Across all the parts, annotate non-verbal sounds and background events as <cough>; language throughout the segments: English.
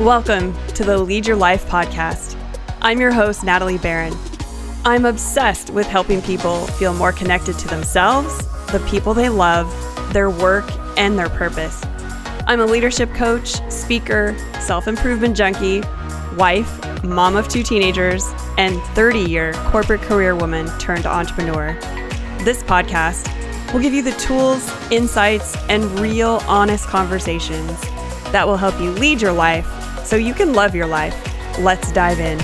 Welcome to the Lead Your Life podcast. I'm your host, Natalie Barron. I'm obsessed with helping people feel more connected to themselves, the people they love, their work, and their purpose. I'm a leadership coach, speaker, self improvement junkie, wife, mom of two teenagers, and 30 year corporate career woman turned entrepreneur. This podcast will give you the tools, insights, and real honest conversations that will help you lead your life so you can love your life. Let's dive in.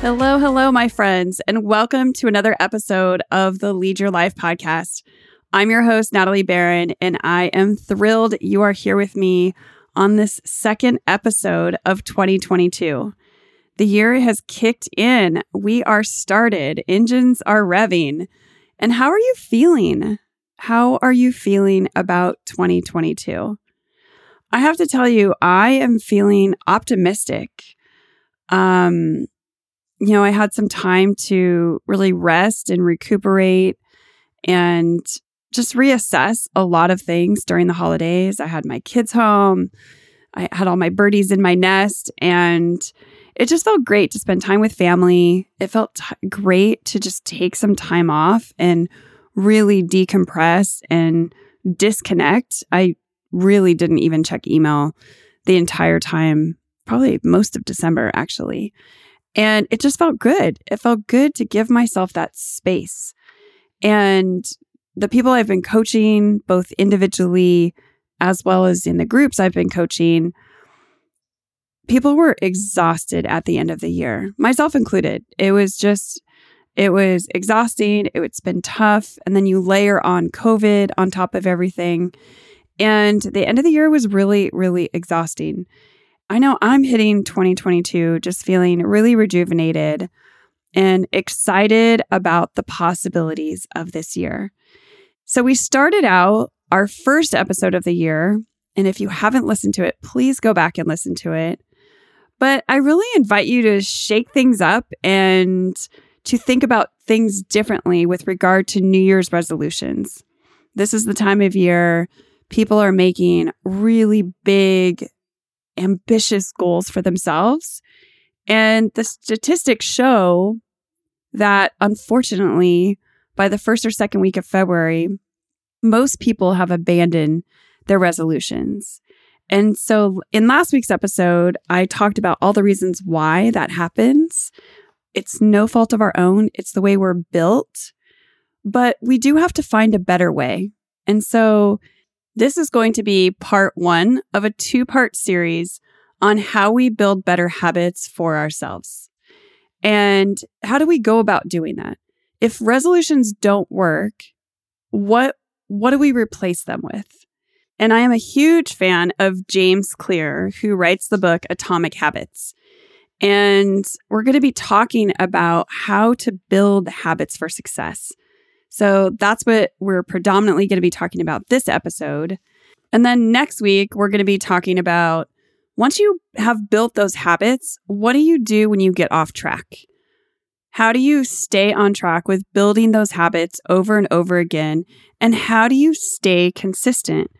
Hello, hello, my friends, and welcome to another episode of the Lead Your Life podcast. I'm your host, Natalie Barron, and I am thrilled you are here with me on this second episode of 2022. The year has kicked in. We are started. Engines are revving. And how are you feeling? How are you feeling about 2022? I have to tell you, I am feeling optimistic. Um, you know, I had some time to really rest and recuperate and just reassess a lot of things during the holidays. I had my kids home, I had all my birdies in my nest, and it just felt great to spend time with family. It felt t- great to just take some time off and really decompress and disconnect. I really didn't even check email the entire time, probably most of December, actually. And it just felt good. It felt good to give myself that space. And the people I've been coaching, both individually as well as in the groups I've been coaching, people were exhausted at the end of the year, myself included. It was just, it was exhausting. It's been tough. And then you layer on COVID on top of everything. And the end of the year was really, really exhausting. I know I'm hitting 2022 just feeling really rejuvenated and excited about the possibilities of this year. So we started out our first episode of the year. And if you haven't listened to it, please go back and listen to it. But I really invite you to shake things up and to think about things differently with regard to New Year's resolutions. This is the time of year people are making really big, ambitious goals for themselves. And the statistics show that unfortunately, by the first or second week of February, most people have abandoned their resolutions. And so in last week's episode, I talked about all the reasons why that happens. It's no fault of our own, it's the way we're built. But we do have to find a better way. And so this is going to be part one of a two part series on how we build better habits for ourselves. And how do we go about doing that? If resolutions don't work, what what do we replace them with? And I am a huge fan of James Clear, who writes the book Atomic Habits. And we're going to be talking about how to build habits for success. So that's what we're predominantly going to be talking about this episode. And then next week, we're going to be talking about once you have built those habits, what do you do when you get off track? How do you stay on track with building those habits over and over again? And how do you stay consistent?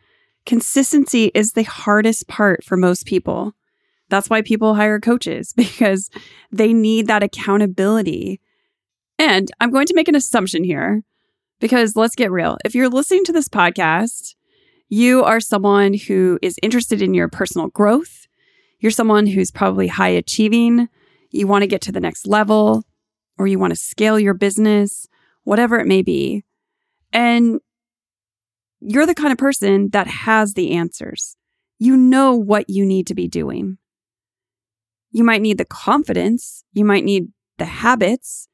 Consistency is the hardest part for most people. That's why people hire coaches <laughs> because they need that accountability. And I'm going to make an assumption here because let's get real. If you're listening to this podcast, you are someone who is interested in your personal growth. You're someone who's probably high achieving. You want to get to the next level or you want to scale your business, whatever it may be. And you're the kind of person that has the answers. You know what you need to be doing. You might need the confidence, you might need the habits,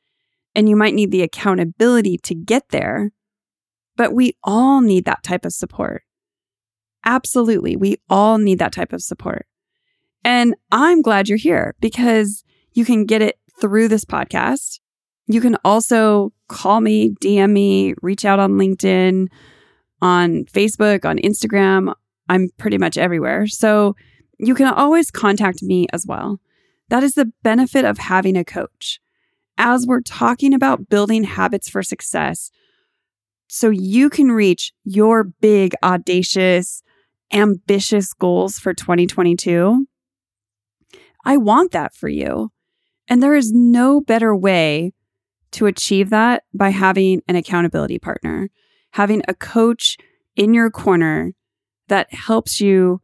and you might need the accountability to get there. But we all need that type of support. Absolutely. We all need that type of support. And I'm glad you're here because you can get it through this podcast. You can also call me, DM me, reach out on LinkedIn on Facebook, on Instagram. I'm pretty much everywhere. So you can always contact me as well. That is the benefit of having a coach. As we're talking about building habits for success, so you can reach your big, audacious, ambitious goals for 2022. I want that for you. And there is no better way to achieve that by having an accountability partner, having a coach in your corner that helps you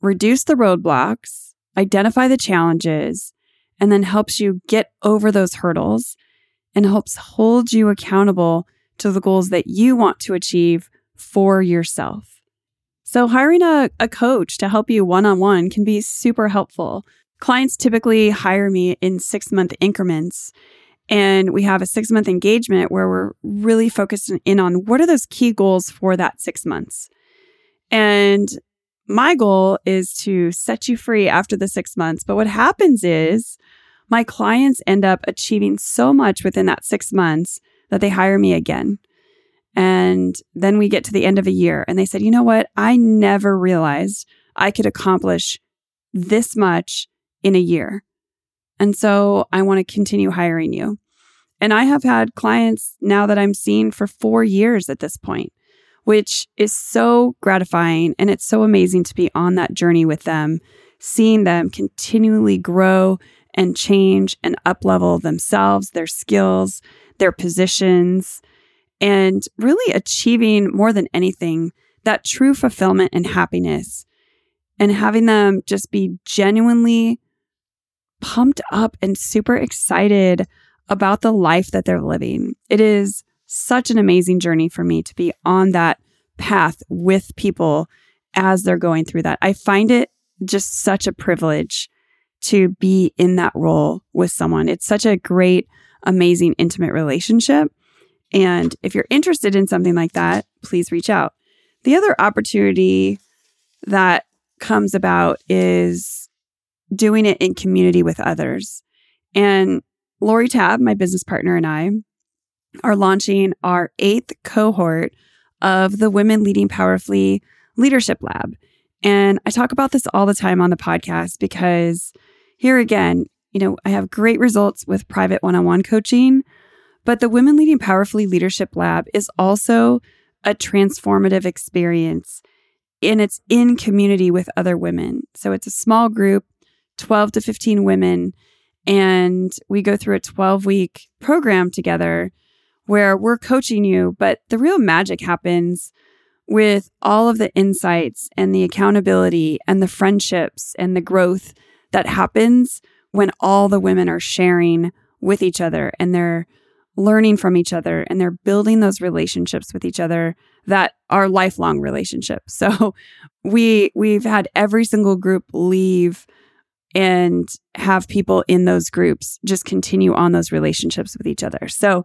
reduce the roadblocks, identify the challenges, and then helps you get over those hurdles and helps hold you accountable to the goals that you want to achieve for yourself. So, hiring a, a coach to help you one on one can be super helpful. Clients typically hire me in six month increments. And we have a six month engagement where we're really focused in on what are those key goals for that six months. And my goal is to set you free after the six months. But what happens is my clients end up achieving so much within that six months that they hire me again. And then we get to the end of a year and they said, you know what? I never realized I could accomplish this much in a year. And so I want to continue hiring you. And I have had clients now that I'm seeing for four years at this point, which is so gratifying. And it's so amazing to be on that journey with them, seeing them continually grow and change and up level themselves, their skills, their positions, and really achieving more than anything that true fulfillment and happiness and having them just be genuinely pumped up and super excited about the life that they're living. It is such an amazing journey for me to be on that path with people as they're going through that. I find it just such a privilege to be in that role with someone. It's such a great, amazing, intimate relationship. And if you're interested in something like that, please reach out. The other opportunity that comes about is doing it in community with others. And Lori Tab, my business partner, and I are launching our eighth cohort of the Women Leading Powerfully Leadership Lab. And I talk about this all the time on the podcast because here again, you know, I have great results with private one on one coaching, but the Women Leading Powerfully Leadership Lab is also a transformative experience and it's in community with other women. So it's a small group, 12 to 15 women, and we go through a 12 week program together where we're coaching you, but the real magic happens with all of the insights and the accountability and the friendships and the growth that happens when all the women are sharing with each other and they're learning from each other and they're building those relationships with each other that are lifelong relationships. <laughs> So we we've had every single group leave and have people in those groups just continue on those relationships with each other. So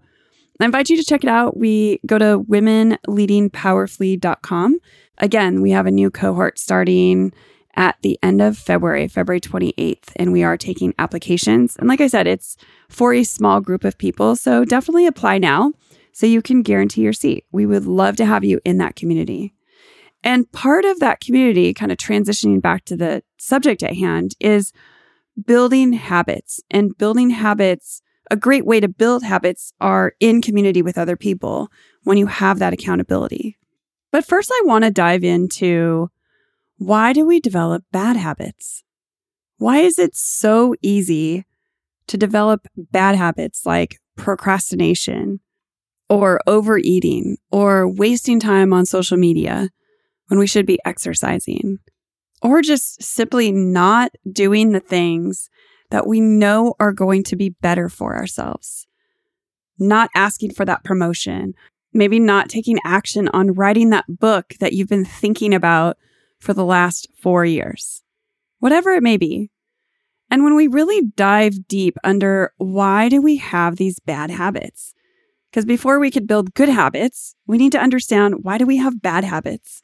I invite you to check it out. We go to womenleadingpowerfully.com. Again, we have a new cohort starting at the end of February, February 28th, and we are taking applications. And like I said, it's for a small group of people. So definitely apply now so you can guarantee your seat. We would love to have you in that community. And part of that community, kind of transitioning back to the subject at hand, is building habits. And building habits, a great way to build habits are in community with other people when you have that accountability. But first, I want to dive into why do we develop bad habits? Why is it so easy to develop bad habits like procrastination or overeating or wasting time on social media when we should be exercising or just simply not doing the things that we know are going to be better for ourselves? Not asking for that promotion, maybe not taking action on writing that book that you've been thinking about for the last four years, whatever it may be. And when we really dive deep under why do we have these bad habits? Because before we could build good habits, we need to understand why do we have bad habits?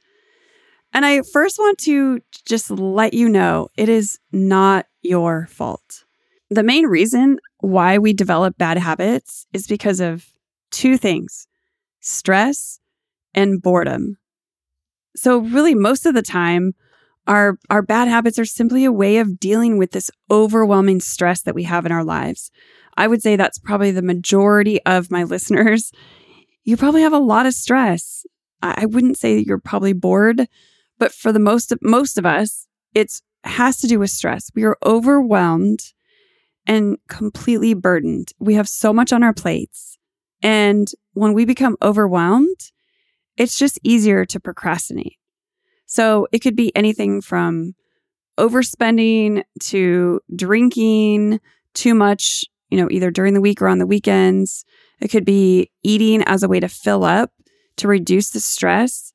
And I first want to just let you know it is not your fault. The main reason why we develop bad habits is because of two things stress and boredom. So really most of the time our our bad habits are simply a way of dealing with this overwhelming stress that we have in our lives. I would say that's probably the majority of my <laughs> listeners you probably have a lot of stress. I wouldn't say you're probably bored, but for the most of, most of us, it's has to do with stress. We are overwhelmed and completely burdened. We have so much on our plates. And when we become overwhelmed, it's just easier to procrastinate. So it could be anything from overspending to drinking too much, you know, either during the week or on the weekends. It could be eating as a way to fill up to reduce the stress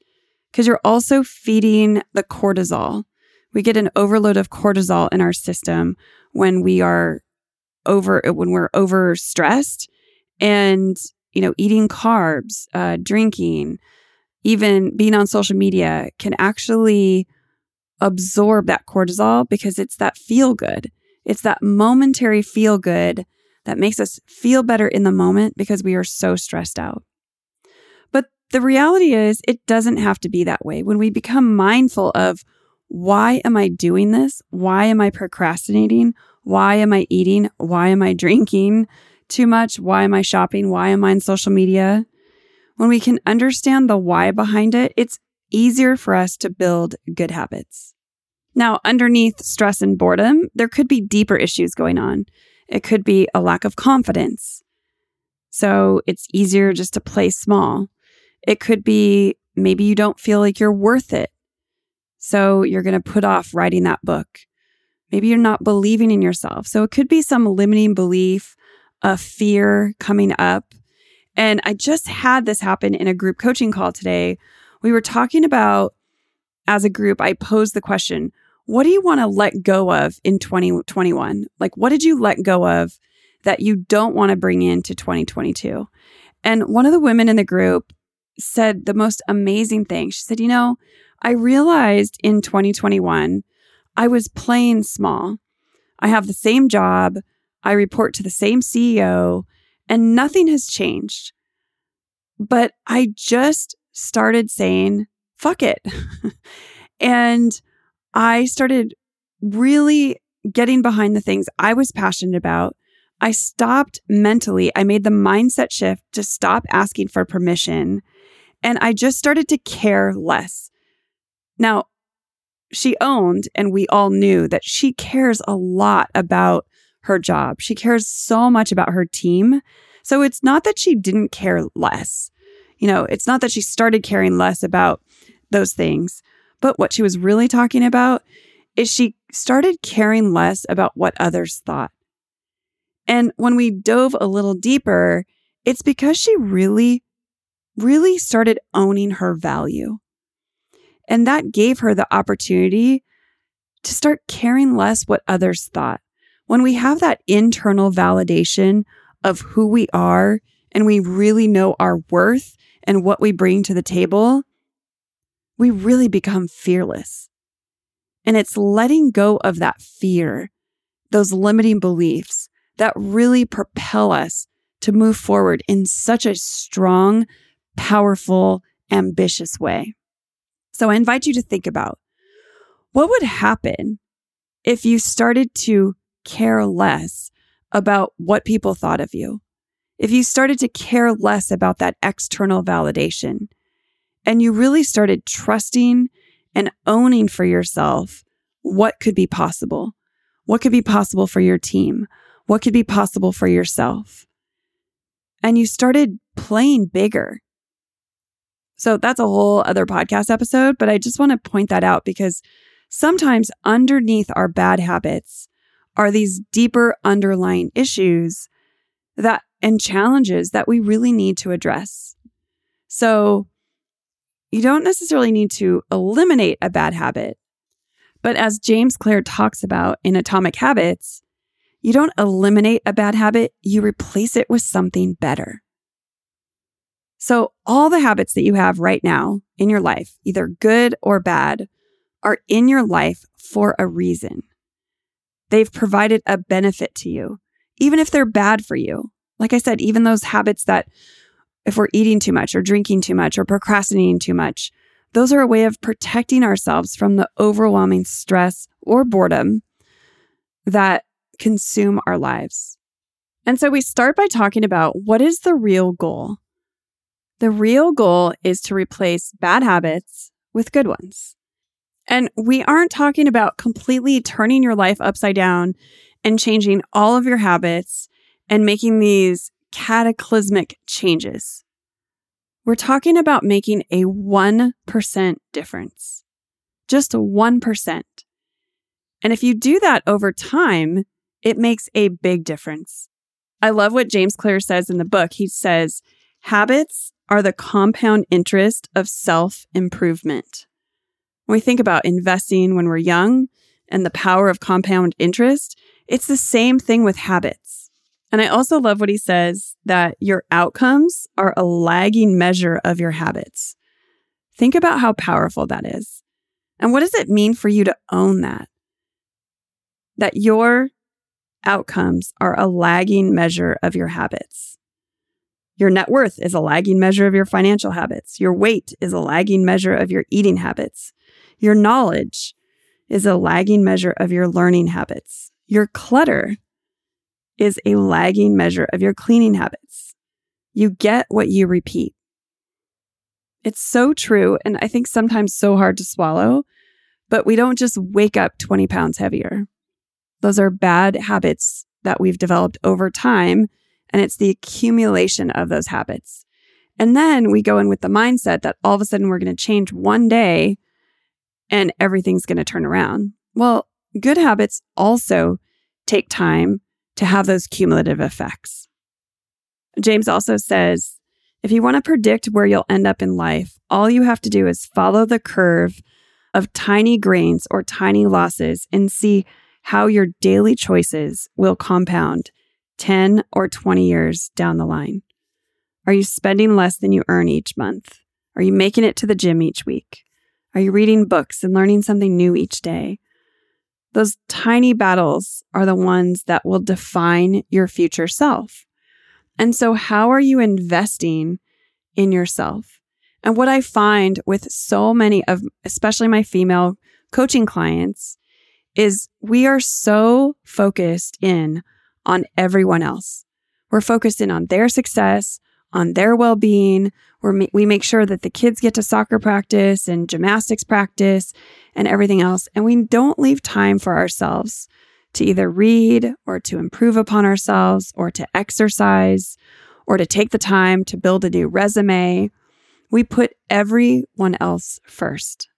because you're also feeding the cortisol. We get an overload of cortisol in our system when we are over when we're over stressed and you know eating carbs, uh, drinking, even being on social media can actually absorb that cortisol because it's that feel good. It's that momentary feel good that makes us feel better in the moment because we are so stressed out. The reality is, it doesn't have to be that way. When we become mindful of why am I doing this? Why am I procrastinating? Why am I eating? Why am I drinking too much? Why am I shopping? Why am I on social media? When we can understand the why behind it, it's easier for us to build good habits. Now, underneath stress and boredom, there could be deeper issues going on. It could be a lack of confidence. So it's easier just to play small. It could be maybe you don't feel like you're worth it. So you're going to put off writing that book. Maybe you're not believing in yourself. So it could be some limiting belief, a fear coming up. And I just had this happen in a group coaching call today. We were talking about, as a group, I posed the question what do you want to let go of in 2021? Like, what did you let go of that you don't want to bring into 2022? And one of the women in the group said the most amazing thing. She said, You know, I realized in 2021, I was playing small. I have the same job, I report to the same CEO, and nothing has changed. But I just started saying, fuck it. <laughs> and I started really getting behind the things I was passionate about. I stopped mentally. I made the mindset shift to stop asking for permission. And I just started to care less. Now, she owned, and we all knew that she cares a lot about her job. She cares so much about her team. So it's not that she didn't care less. You know, it's not that she started caring less about those things. But what she was really talking about is she started caring less about what others thought. And when we dove a little deeper, it's because she really, really started owning her value. And that gave her the opportunity to start caring less what others thought. When we have that internal validation of who we are and we really know our worth and what we bring to the table, we really become fearless. And it's letting go of that fear, those limiting beliefs that really propel us to move forward in such a strong, powerful, ambitious way. So I invite you to think about what would happen if you started to care less about what people thought of you. If you started to care less about that external validation, and you really started trusting and owning for yourself what could be possible. What could be possible for your team? What could be possible for yourself? And you started playing bigger. So that's a whole other podcast episode, but I just want to point that out because sometimes underneath our bad habits are these deeper underlying issues that and challenges that we really need to address. So you don't necessarily need to eliminate a bad habit. But as James Clear talks about in Atomic Habits, you don't eliminate a bad habit, you replace it with something better. So, all the habits that you have right now in your life, either good or bad, are in your life for a reason. They've provided a benefit to you, even if they're bad for you. Like I said, even those habits that if we're eating too much or drinking too much or procrastinating too much. Those are a way of protecting ourselves from the overwhelming stress or boredom that consume our lives. And so we start by talking about what is the real goal? The real goal is to replace bad habits with good ones. And we aren't talking about completely turning your life upside down and changing all of your habits and making these cataclysmic changes. We're talking about making a 1% difference. Just 1%. And if you do that over time, it makes a big difference. I love what James Clear says in the book. He says, habits are the compound interest of self improvement. When we think about investing when we're young and the power of compound interest, it's the same thing with habits. And I also love what he says that your outcomes are a lagging measure of your habits. Think about how powerful that is. And what does it mean for you to own that? That your outcomes are a lagging measure of your habits. Your net worth is a lagging measure of your financial habits. Your weight is a lagging measure of your eating habits. Your knowledge is a lagging measure of your learning habits. Your clutter is a lagging measure of your cleaning habits. You get what you repeat. It's so true, and I think sometimes so hard to swallow, but we don't just wake up 20 pounds heavier. Those are bad habits that we've developed over time and it's the accumulation of those habits. And then we go in with the mindset that all of a sudden we're going to change one day and everything's going to turn around. Well, good habits also take time to have those cumulative effects. James also says if you want to predict where you'll end up in life, all you have to do is follow the curve of tiny gains or tiny losses and see how your daily choices will compound 10 or 20 years down the line? Are you spending less than you earn each month? Are you making it to the gym each week? Are you reading books and learning something new each day? Those tiny battles are the ones that will define your future self. And so, how are you investing in yourself? And what I find with so many of, especially my female coaching clients, is we are so focused in on everyone else. We're focused in on their success, on their well being. we we make sure that the kids get to soccer practice and gymnastics practice and everything else. And we don't leave time for ourselves to either read or to improve upon ourselves or to exercise or to take the time to build a new resume. We put everyone else first.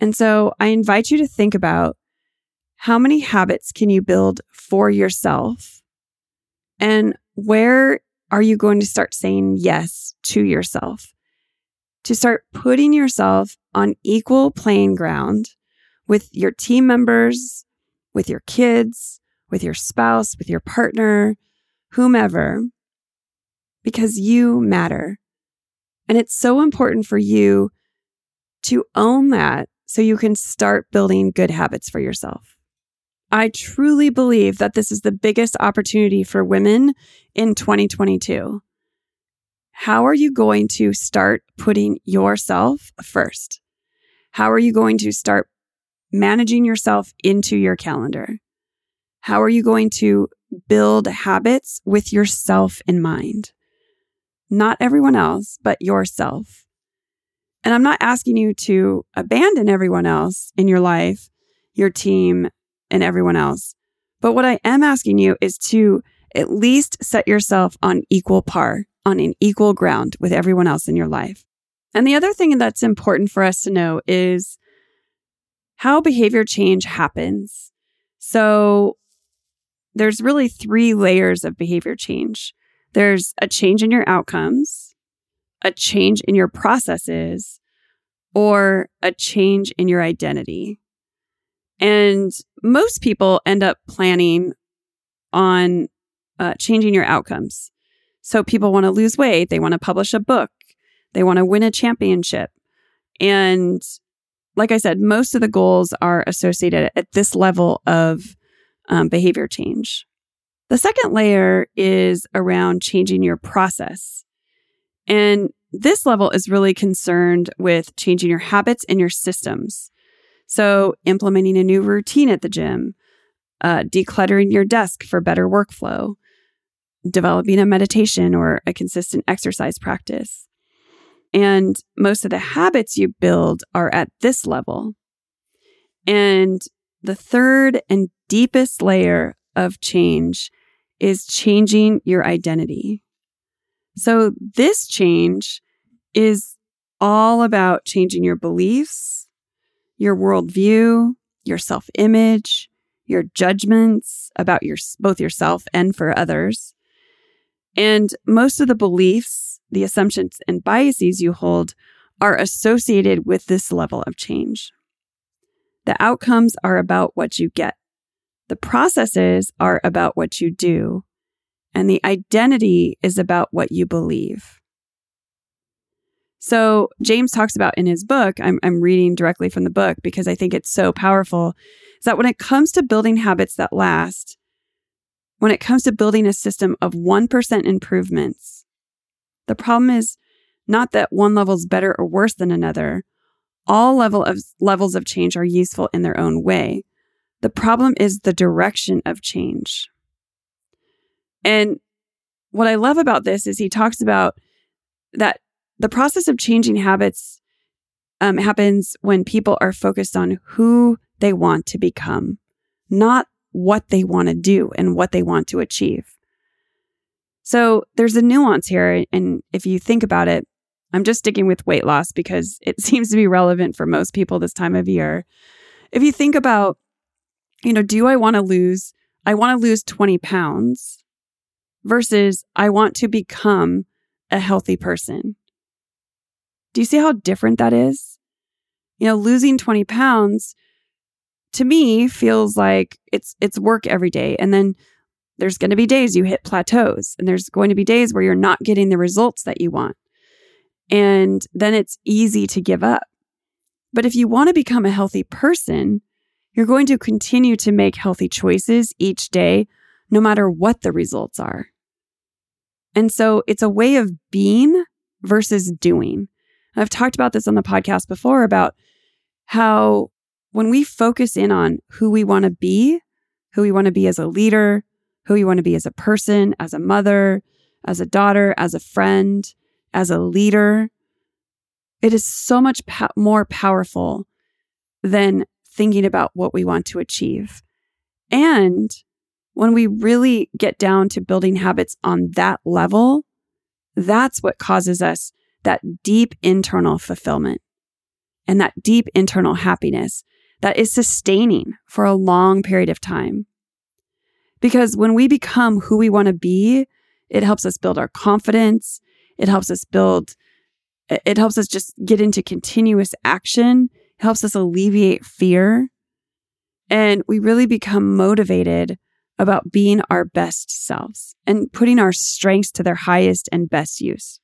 And so I invite you to think about how many habits can you build for yourself? And where are you going to start saying yes to yourself? To start putting yourself on equal playing ground with your team members, with your kids, with your spouse, with your partner, whomever, because you matter. And it's so important for you to own that so you can start building good habits for yourself. I truly believe that this is the biggest opportunity for women in 2022. How are you going to start putting yourself first? How are you going to start managing yourself into your calendar? How are you going to build habits with yourself in mind? Not everyone else, but yourself. And I'm not asking you to abandon everyone else in your life, your team, and everyone else. But what I am asking you is to at least set yourself on equal par, on an equal ground with everyone else in your life. And the other thing that's important for us to know is how behavior change happens. So there's really three layers of behavior change. There's a change in your outcomes, a change in your processes, or a change in your identity. And most people end up planning on uh, changing your outcomes. So people want to lose weight, they want to publish a book, they want to win a championship. And like I said, most of the goals are associated at this level of um, behavior change. The second layer is around changing your process. And this level is really concerned with changing your habits and your systems. So, implementing a new routine at the gym, uh, decluttering your desk for better workflow, developing a meditation or a consistent exercise practice. And most of the habits you build are at this level. And the third and deepest layer of change is changing your identity. So this change is all about changing your beliefs, your worldview, your self image, your judgments about your, both yourself and for others. And most of the beliefs, the assumptions and biases you hold are associated with this level of change. The outcomes are about what you get. The processes are about what you do. And the identity is about what you believe. So, James talks about in his book, I'm, I'm reading directly from the book because I think it's so powerful, is that when it comes to building habits that last, when it comes to building a system of 1% improvements, the problem is not that one level is better or worse than another. All level of levels of change are useful in their own way. The problem is the direction of change. And what I love about this is he talks about that the process of changing habits um, happens when people are focused on who they want to become, not what they want to do and what they want to achieve. So there's a nuance here. And if you think about it, I'm just sticking with weight loss because it <laughs> seems to be relevant for most people this time of year. If you think about, you know, do I want to lose, I want to lose 20 pounds versus I want to become a healthy person. Do you see how different that is? You know, losing 20 pounds to me feels like it's it's work every day and then there's going to be days you hit plateaus and there's going to be days where you're not getting the results that you want. And then it's easy to give up. But if you want to become a healthy person, you're going to continue to make healthy choices each day, no matter what the results are. And so it's a way of being versus doing. I've talked about this on the podcast before about how when we focus in on who we want to be, who we want to be as a leader, who we want to be as a person, as a mother, as a daughter, as a friend, as a leader, it is so much po- more powerful than thinking about what we want to achieve. And when we really get down to building habits on that level, that's what causes us that deep internal fulfillment and that deep internal happiness that is sustaining for a long period of time. Because when we become who we want to be, it helps us build our confidence. It helps us build, it helps us just get into continuous action. Helps us alleviate fear. And we really become motivated about being our best selves and putting our strengths to their highest and best use.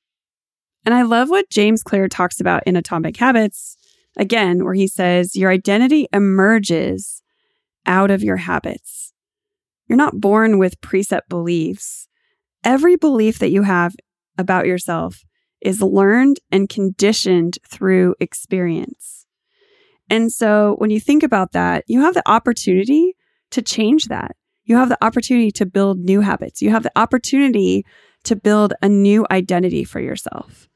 And I love what James Clear talks about in Atomic Habits, again, where he says, Your identity emerges out of your habits. You're not born with preset beliefs. Every belief that you have about yourself is learned and conditioned through experience. And so when you think about that, you have the opportunity to change that. You have the opportunity to build new habits. You have the opportunity to build a new identity for yourself.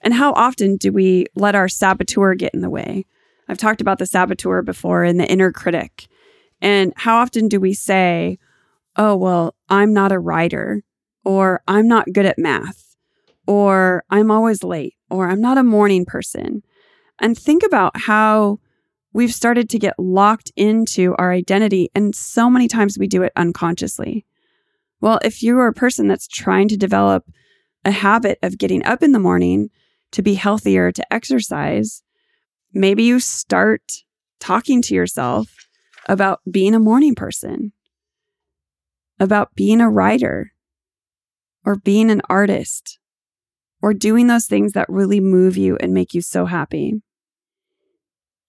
And how often do we let our saboteur get in the way? I've talked about the saboteur before and the inner critic. And how often do we say, oh, well, I'm not a writer, or I'm not good at math, or I'm always late, or I'm not a morning person? And think about how we've started to get locked into our identity. And so many times we do it unconsciously. Well, if you are a person that's trying to develop a habit of getting up in the morning to be healthier, to exercise, maybe you start talking to yourself about being a morning person, about being a writer, or being an artist, or doing those things that really move you and make you so happy.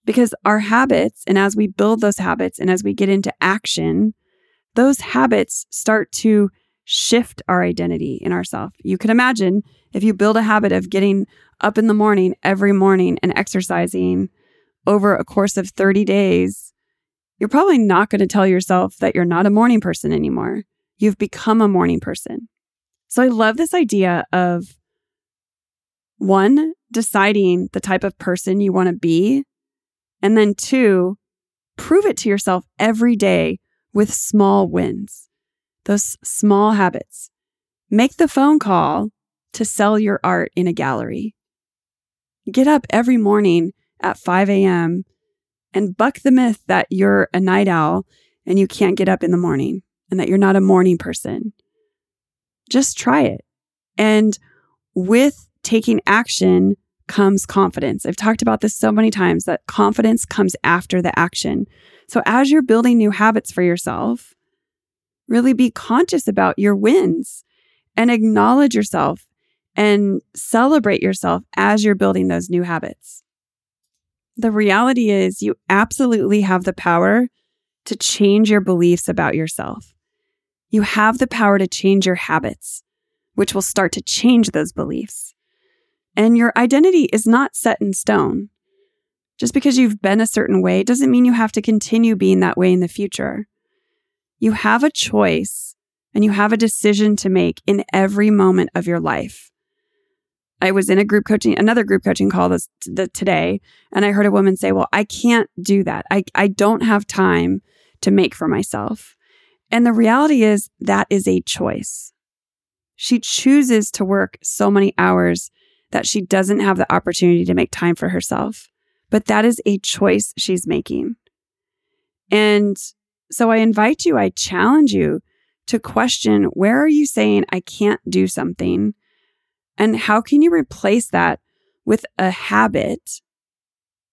Because our habits, and as we build those habits and as we get into action, those habits start to shift our identity in ourself. You can imagine if you build a habit of getting up in the morning every morning and exercising over a course of 30 days, you're probably not going to tell yourself that you're not a morning person anymore. You've become a morning person. So I love this idea of one, deciding the type of person you want to be. And then two, prove it to yourself every day with small wins, those small habits. Make the phone call to sell your art in a gallery. Get up every morning at 5 a.m. and buck the myth that you're a night owl and you can't get up in the morning and that you're not a morning person. Just try it. And with taking action comes confidence. I've talked about this so many times that confidence comes after the action. So as you're building new habits for yourself, really be conscious about your wins and acknowledge yourself and celebrate yourself as you're building those new habits. The reality is, you absolutely have the power to change your beliefs about yourself. You have the power to change your habits, which will start to change those beliefs. And your identity is not set in stone. Just because you've been a certain way doesn't mean you have to continue being that way in the future. You have a choice and you have a decision to make in every moment of your life. I was in a group coaching, another group coaching call this the, today, and I heard a woman say, "Well, I can't do that. I I don't have time to make for myself." And the reality is that is a choice. She chooses to work so many hours that she doesn't have the opportunity to make time for herself. But that is a choice she's making. And so I invite you, I challenge you to question where are you saying I can't do something? And how can you replace that with a habit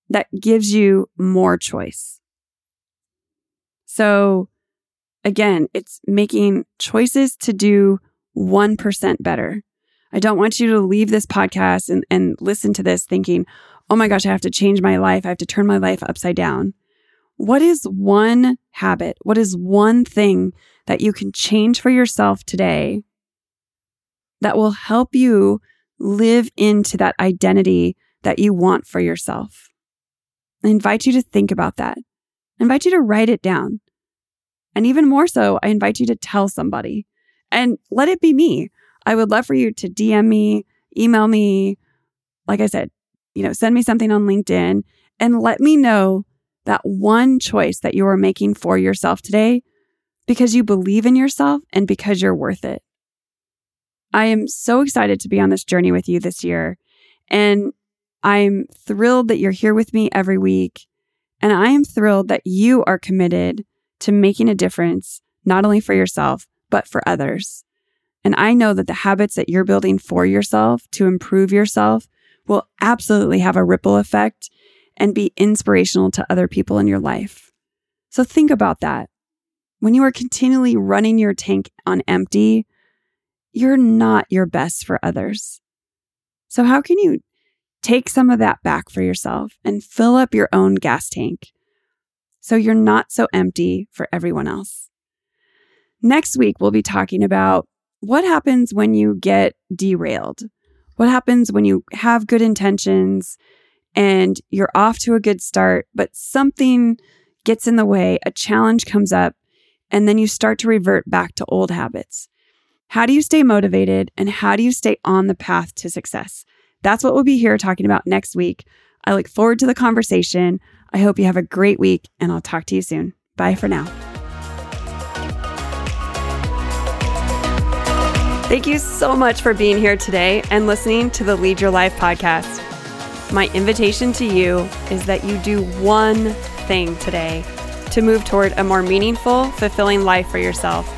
that gives you more choice? So again, it's making choices to do 1% better. I don't want you to leave this podcast and, and listen to this thinking, oh my gosh, I have to change my life. I have to turn my life upside down. What is one habit? What is one thing that you can change for yourself today that will help you live into that identity that you want for yourself. I invite you to think about that. I invite you to write it down. And even more so, I invite you to tell somebody and let it be me. I would love for you to DM me, email me. Like I said, you know, send me something on LinkedIn and let me know that one choice that you are making for yourself today because you believe in yourself and because you're worth it. I am so excited to be on this journey with you this year. And I'm thrilled that you're here with me every week. And I am thrilled that you are committed to making a difference, not only for yourself, but for others. And I know that the habits that you're building for yourself to improve yourself will absolutely have a ripple effect and be inspirational to other people in your life. So think about that. When you are continually running your tank on empty, you're not your best for others. So, how can you take some of that back for yourself and fill up your own gas tank so you're not so empty for everyone else? Next week, we'll be talking about what happens when you get derailed. What happens when you have good intentions and you're off to a good start, but something gets in the way, a challenge comes up, and then you start to revert back to old habits. How do you stay motivated and how do you stay on the path to success? That's what we'll be here talking about next week. I look forward to the conversation. I hope you have a great week and I'll talk to you soon. Bye for now. Thank you so much for being here today and listening to the Lead Your Life podcast. My invitation to you is that you do one thing today to move toward a more meaningful, fulfilling life for yourself.